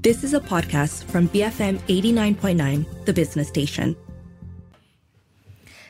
This is a podcast from BFM 89.9, the business station.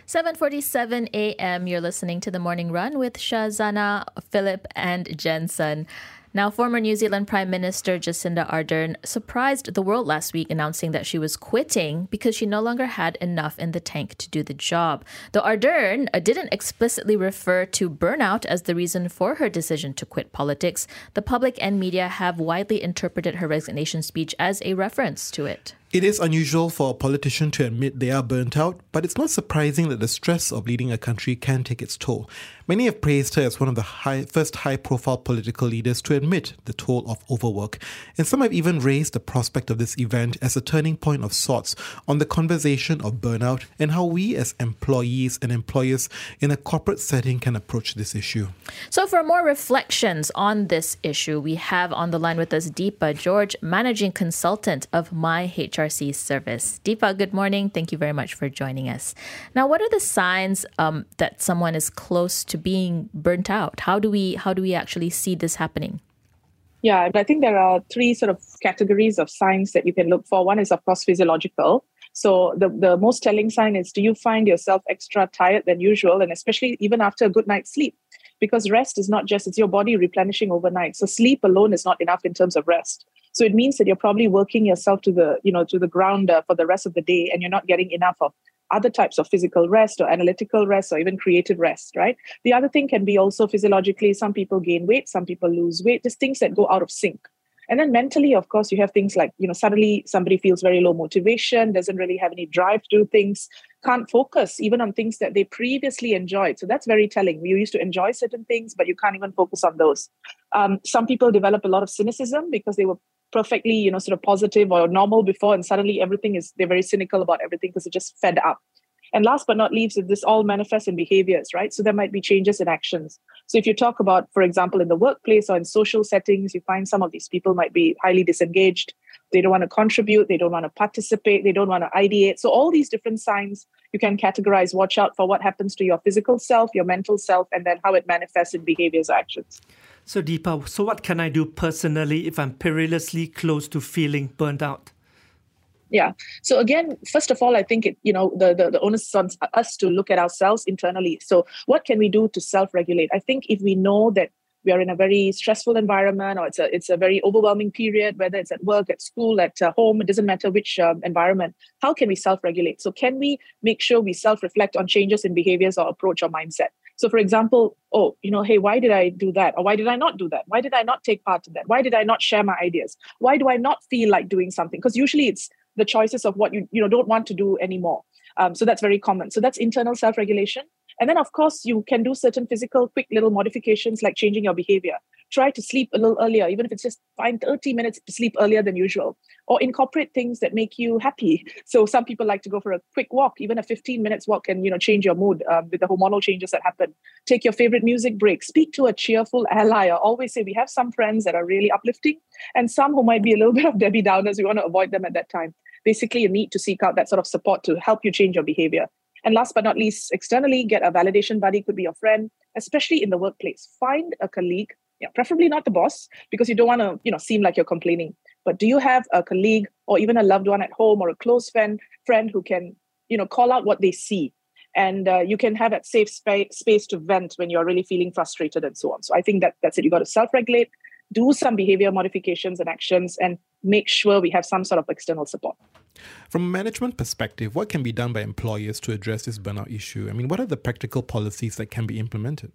7:47 a.m. You're listening to the Morning Run with Shazana, Philip, and Jensen. Now, former New Zealand Prime Minister Jacinda Ardern surprised the world last week announcing that she was quitting because she no longer had enough in the tank to do the job. Though Ardern uh, didn't explicitly refer to burnout as the reason for her decision to quit politics, the public and media have widely interpreted her resignation speech as a reference to it. It is unusual for a politician to admit they are burnt out, but it's not surprising that the stress of leading a country can take its toll. Many have praised her as one of the high, first high profile political leaders to admit the toll of overwork, and some have even raised the prospect of this event as a turning point of sorts on the conversation of burnout and how we as employees and employers in a corporate setting can approach this issue. So, for more reflections on this issue, we have on the line with us Deepa George, Managing Consultant of My HR. HRC service. Deepa, good morning. Thank you very much for joining us. Now, what are the signs um, that someone is close to being burnt out? How do we how do we actually see this happening? Yeah, I think there are three sort of categories of signs that you can look for. One is, of course, physiological. So the, the most telling sign is do you find yourself extra tired than usual, and especially even after a good night's sleep? Because rest is not just, it's your body replenishing overnight. So sleep alone is not enough in terms of rest. So it means that you're probably working yourself to the, you know, to the ground uh, for the rest of the day, and you're not getting enough of other types of physical rest or analytical rest or even creative rest, right? The other thing can be also physiologically, some people gain weight, some people lose weight, just things that go out of sync. And then mentally, of course, you have things like, you know, suddenly somebody feels very low motivation, doesn't really have any drive to do things, can't focus even on things that they previously enjoyed. So that's very telling. You used to enjoy certain things, but you can't even focus on those. Um, some people develop a lot of cynicism because they were perfectly, you know, sort of positive or normal before, and suddenly everything is, they're very cynical about everything because they're just fed up. And last but not least, this all manifests in behaviors, right? So there might be changes in actions. So if you talk about, for example, in the workplace or in social settings, you find some of these people might be highly disengaged. They don't want to contribute. They don't want to participate. They don't want to ideate. So all these different signs you can categorize, watch out for what happens to your physical self, your mental self, and then how it manifests in behaviors or actions. So Deepa, so what can I do personally if I'm perilously close to feeling burned out? Yeah. So again first of all i think it you know the, the the onus is on us to look at ourselves internally. So what can we do to self regulate i think if we know that we are in a very stressful environment or it's a it's a very overwhelming period whether it's at work at school at uh, home it doesn't matter which um, environment how can we self regulate so can we make sure we self reflect on changes in behaviors or approach or mindset? So for example oh you know hey why did i do that? Or why did i not do that? Why did i not take part in that? Why did i not share my ideas? Why do i not feel like doing something? Because usually it's the choices of what you you know don't want to do anymore. Um, so that's very common. So that's internal self-regulation. And then of course you can do certain physical quick little modifications like changing your behavior. Try to sleep a little earlier even if it's just find 30 minutes to sleep earlier than usual or incorporate things that make you happy. So some people like to go for a quick walk even a 15 minutes walk can you know change your mood um, with the hormonal changes that happen. Take your favorite music break. Speak to a cheerful ally. I always say we have some friends that are really uplifting and some who might be a little bit of debbie downers. We want to avoid them at that time basically you need to seek out that sort of support to help you change your behavior and last but not least, externally, get a validation buddy, could be your friend, especially in the workplace. Find a colleague, yeah, preferably not the boss, because you don't want to, you know, seem like you're complaining. But do you have a colleague or even a loved one at home or a close friend friend who can, you know, call out what they see? And uh, you can have that safe spa- space to vent when you're really feeling frustrated and so on. So I think that that's it. You got to self-regulate, do some behavior modifications and actions, and make sure we have some sort of external support. From a management perspective, what can be done by employers to address this burnout issue? I mean, what are the practical policies that can be implemented?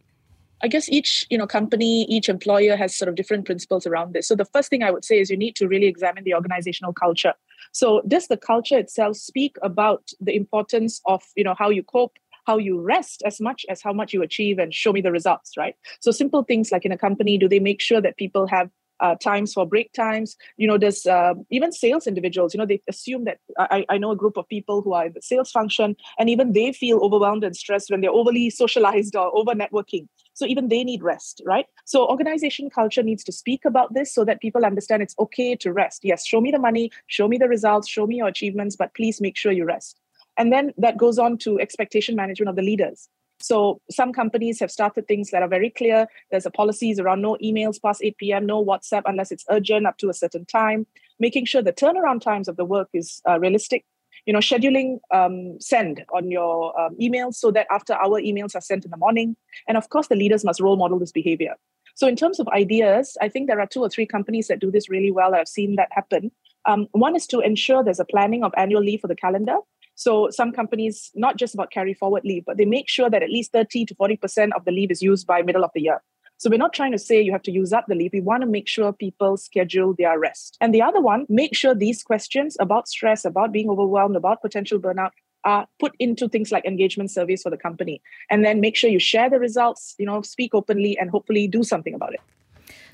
I guess each you know company, each employer has sort of different principles around this. So the first thing I would say is you need to really examine the organizational culture. So does the culture itself speak about the importance of you know how you cope, how you rest as much as how much you achieve and show me the results, right? So simple things like in a company, do they make sure that people have uh, times for break times? You know there's uh, even sales individuals you know they assume that I, I know a group of people who are in the sales function and even they feel overwhelmed and stressed when they're overly socialized or over networking. So even they need rest right? So organization culture needs to speak about this so that people understand it's okay to rest. Yes show me the money show me the results show me your achievements but please make sure you rest and then that goes on to expectation management of the leaders So some companies have started things that are very clear. There's a policies around no emails past 8 p.m., no WhatsApp unless it's urgent up to a certain time, making sure the turnaround times of the work is uh, realistic. You know, scheduling um, send on your um, emails so that after our emails are sent in the morning. And of course, the leaders must role model this behavior. So, in terms of ideas, I think there are two or three companies that do this really well. I've seen that happen. Um, one is to ensure there's a planning of annual leave for the calendar. So some companies, not just about carry forward leave, but they make sure that at least 30 to 40% of the leave is used by middle of the year. So we're not trying to say you have to use up the leave. We want to make sure people schedule their rest. And the other one, make sure these questions about stress, about being overwhelmed, about potential burnout are put into things like engagement surveys for the company. And then make sure you share the results, you know, speak openly and hopefully do something about it.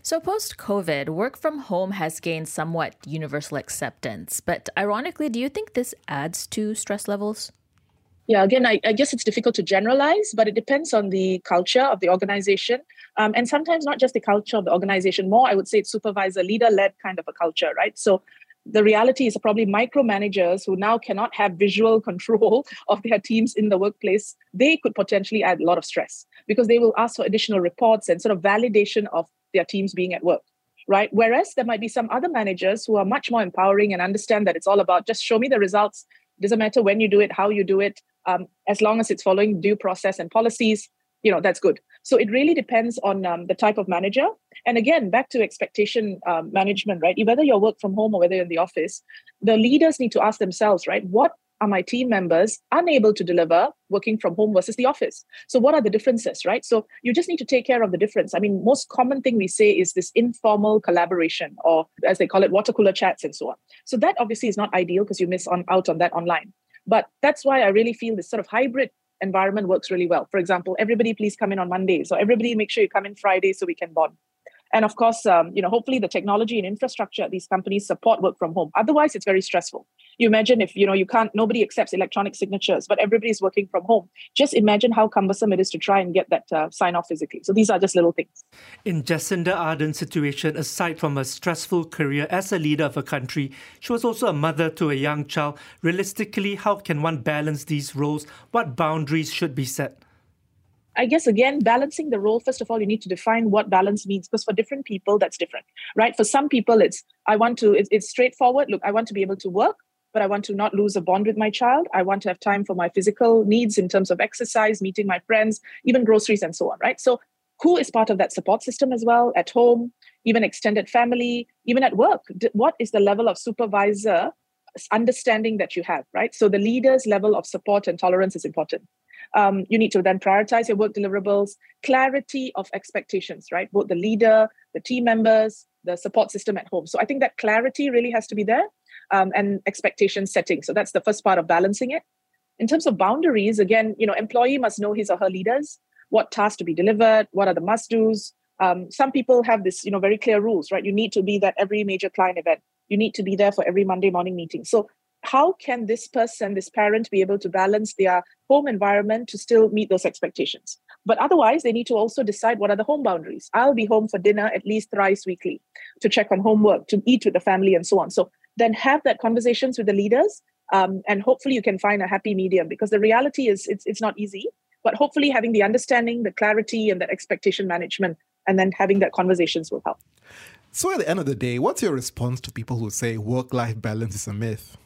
So, post COVID, work from home has gained somewhat universal acceptance. But ironically, do you think this adds to stress levels? Yeah, again, I, I guess it's difficult to generalize, but it depends on the culture of the organization. Um, and sometimes not just the culture of the organization, more, I would say it's supervisor, leader led kind of a culture, right? So, the reality is probably micromanagers who now cannot have visual control of their teams in the workplace they could potentially add a lot of stress because they will ask for additional reports and sort of validation of their teams being at work right? Whereas there might be some other managers who are much more empowering and understand that it's all about just show me the results. Doesn't matter when you do it how you do it um, as long as it's following due process and policies you know that's good. So it really depends on um, the type of manager. And again back to expectation um, management right? Whether you're work from home or whether you're in the office the leaders need to ask themselves right? What are my team members unable to deliver working from home versus the office so what are the differences right so you just need to take care of the difference i mean most common thing we say is this informal collaboration or as they call it water cooler chats and so on so that obviously is not ideal because you miss on out on that online but that's why i really feel this sort of hybrid environment works really well. For example, everybody please come in on Monday. So everybody make sure you come in Friday so we can bond. And of course, um, you know, hopefully the technology and infrastructure at these companies support work from home. Otherwise, it's very stressful. You imagine if you know you can't, nobody accepts electronic signatures, but everybody's working from home. Just imagine how cumbersome it is to try and get that uh, sign off physically. So these are just little things. In Jacinda Ardern's situation, aside from a stressful career as a leader of a country, she was also a mother to a young child. Realistically, how can one balance these roles? What boundaries should be set? I guess again, balancing the role, first of all, you need to define what balance means because for different people, that's different, right? For some people, it's, I want to, it's, it's straightforward. Look, I want to be able to work, but I want to not lose a bond with my child. I want to have time for my physical needs in terms of exercise, meeting my friends, even groceries and so on, right? So, who is part of that support system as well at home, even extended family, even at work? What is the level of supervisor understanding that you have, right? So, the leader's level of support and tolerance is important. Um, you need to then prioritize your work deliverables, clarity of expectations, right? Both the leader, the team members, the support system at home. So I think that clarity really has to be there um, and expectation setting. So that's the first part of balancing it. In terms of boundaries, again, you know, employee must know his or her leaders, what tasks to be delivered, what are the must-dos. Um, some people have this, you know, very clear rules, right? You need to be at every major client event. You need to be there for every Monday morning meeting. So how can this person, this parent, be able to balance their home environment to still meet those expectations? But otherwise, they need to also decide what are the home boundaries. I'll be home for dinner at least thrice weekly to check on homework, to eat with the family, and so on. So then have that conversations with the leaders, um, and hopefully you can find a happy medium. Because the reality is, it's it's not easy. But hopefully, having the understanding, the clarity, and the expectation management, and then having that conversations will help. So, at the end of the day, what's your response to people who say work life balance is a myth?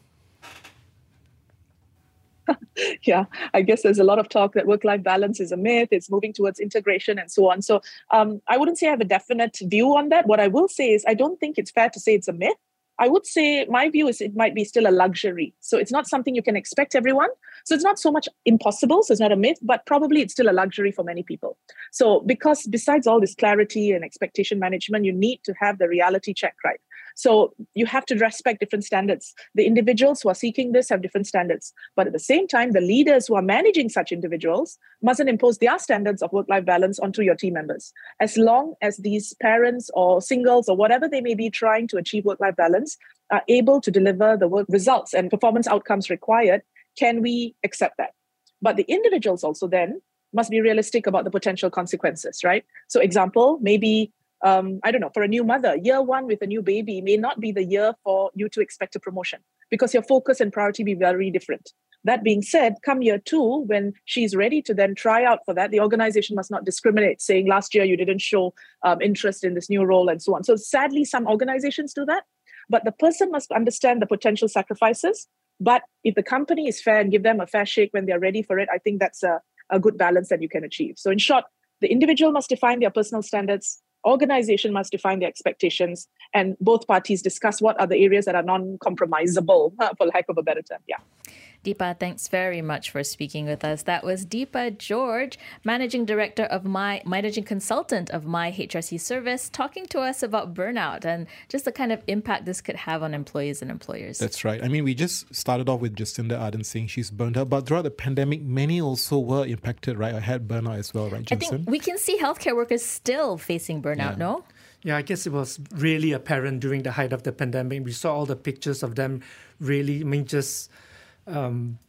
yeah, I guess there's a lot of talk that work life balance is a myth, it's moving towards integration and so on. So um, I wouldn't say I have a definite view on that. What I will say is, I don't think it's fair to say it's a myth. I would say my view is it might be still a luxury. So it's not something you can expect everyone. So it's not so much impossible. So it's not a myth, but probably it's still a luxury for many people. So because besides all this clarity and expectation management, you need to have the reality check right. So you have to respect different standards. The individuals who are seeking this have different standards. But at the same time, the leaders who are managing such individuals mustn't impose their standards of work life balance onto your team members. As long as these parents or singles or whatever they may be trying to achieve work life balance are able to deliver the work results and performance outcomes required, can we accept that? But the individuals also then must be realistic about the potential consequences, right? So, example, maybe um, I don't know, for a new mother, year one with a new baby may not be the year for you to expect a promotion because your focus and priority be very different. That being said, come year two, when she's ready to then try out for that, the organization must not discriminate, saying last year you didn't show um, interest in this new role and so on. So sadly, some organizations do that. But the person must understand the potential sacrifices. But if the company is fair and give them a fair shake when they're ready for it, I think that's a, a good balance that you can achieve. So, in short, the individual must define their personal standards, organization must define the expectations, and both parties discuss what are the areas that are non compromisable, for lack of a better term. Yeah. Deepa, thanks very much for speaking with us. That was Deepa George, Managing Director of My Managing Consultant of My HRC Service, talking to us about burnout and just the kind of impact this could have on employees and employers. That's right. I mean, we just started off with Jacinda Ardern saying she's burned out, but throughout the pandemic, many also were impacted, right? I had burnout as well, right, Jensen? I think we can see healthcare workers still facing burnout, yeah. no? Yeah, I guess it was really apparent during the height of the pandemic. We saw all the pictures of them really, I mean, just um,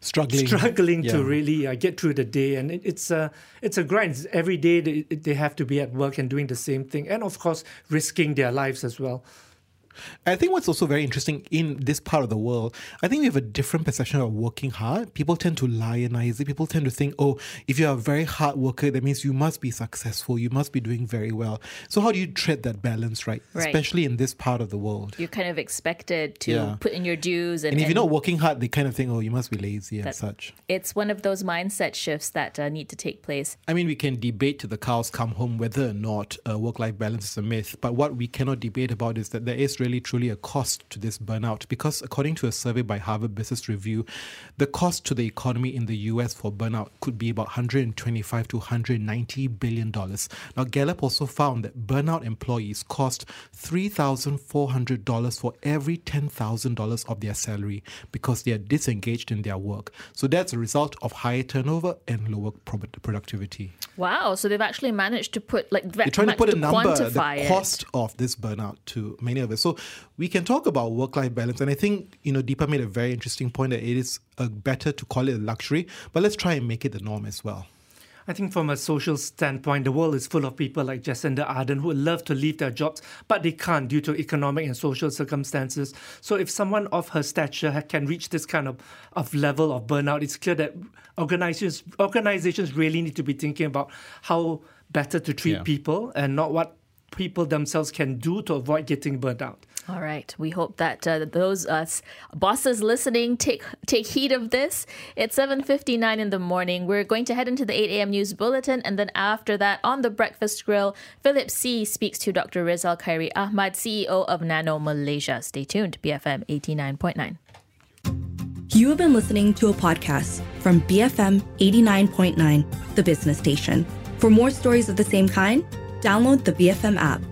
struggling. struggling yeah. to really uh, get through the day. And it, it's a it's a grind. Every day they, they have to be at work and doing the same thing. And of course risking their lives as well I think what's also very interesting in this part of the world, I think we have a different perception of working hard. People tend to lionize it. People tend to think, oh, if you're a very hard worker, that means you must be successful. You must be doing very well. So how do you tread that balance, right? right. Especially in this part of the world. You're kind of expected to yeah. put in your dues. And, and if and you're not working hard, they kind of think, oh, you must be lazy and such. It's one of those mindset shifts that uh, need to take place. I mean, we can debate to the cows come home whether or not uh, work-life balance is a myth. But what we cannot debate about is that there is really, truly a cost to this burnout because, according to a survey by Harvard Business Review, the cost to the economy in the US for burnout could be about 125 to 190 billion dollars. Now, Gallup also found that burnout employees cost $3,400 for every $10,000 of their salary because they are disengaged in their work. So that's a result of higher turnover and lower productivity. Wow! So they've actually managed to put like they're trying to put a number, the cost it. of this burnout to many of us. So we can talk about work-life balance, and I think you know Deepa made a very interesting point that it is uh, better to call it a luxury, but let's try and make it the norm as well. I think from a social standpoint, the world is full of people like Jacinda Ardern who would love to leave their jobs, but they can't due to economic and social circumstances. So if someone of her stature can reach this kind of, of level of burnout, it's clear that organizations organizations really need to be thinking about how better to treat yeah. people and not what people themselves can do to avoid getting burnt out. All right. We hope that uh, those uh, bosses listening take take heed of this. It's 7:59 in the morning. We're going to head into the 8 a.m. news bulletin, and then after that, on the breakfast grill, Philip See speaks to Dr. Rezal Khairi Ahmad, CEO of Nano Malaysia. Stay tuned. BFM 89.9. You have been listening to a podcast from BFM 89.9, the business station. For more stories of the same kind, download the BFM app.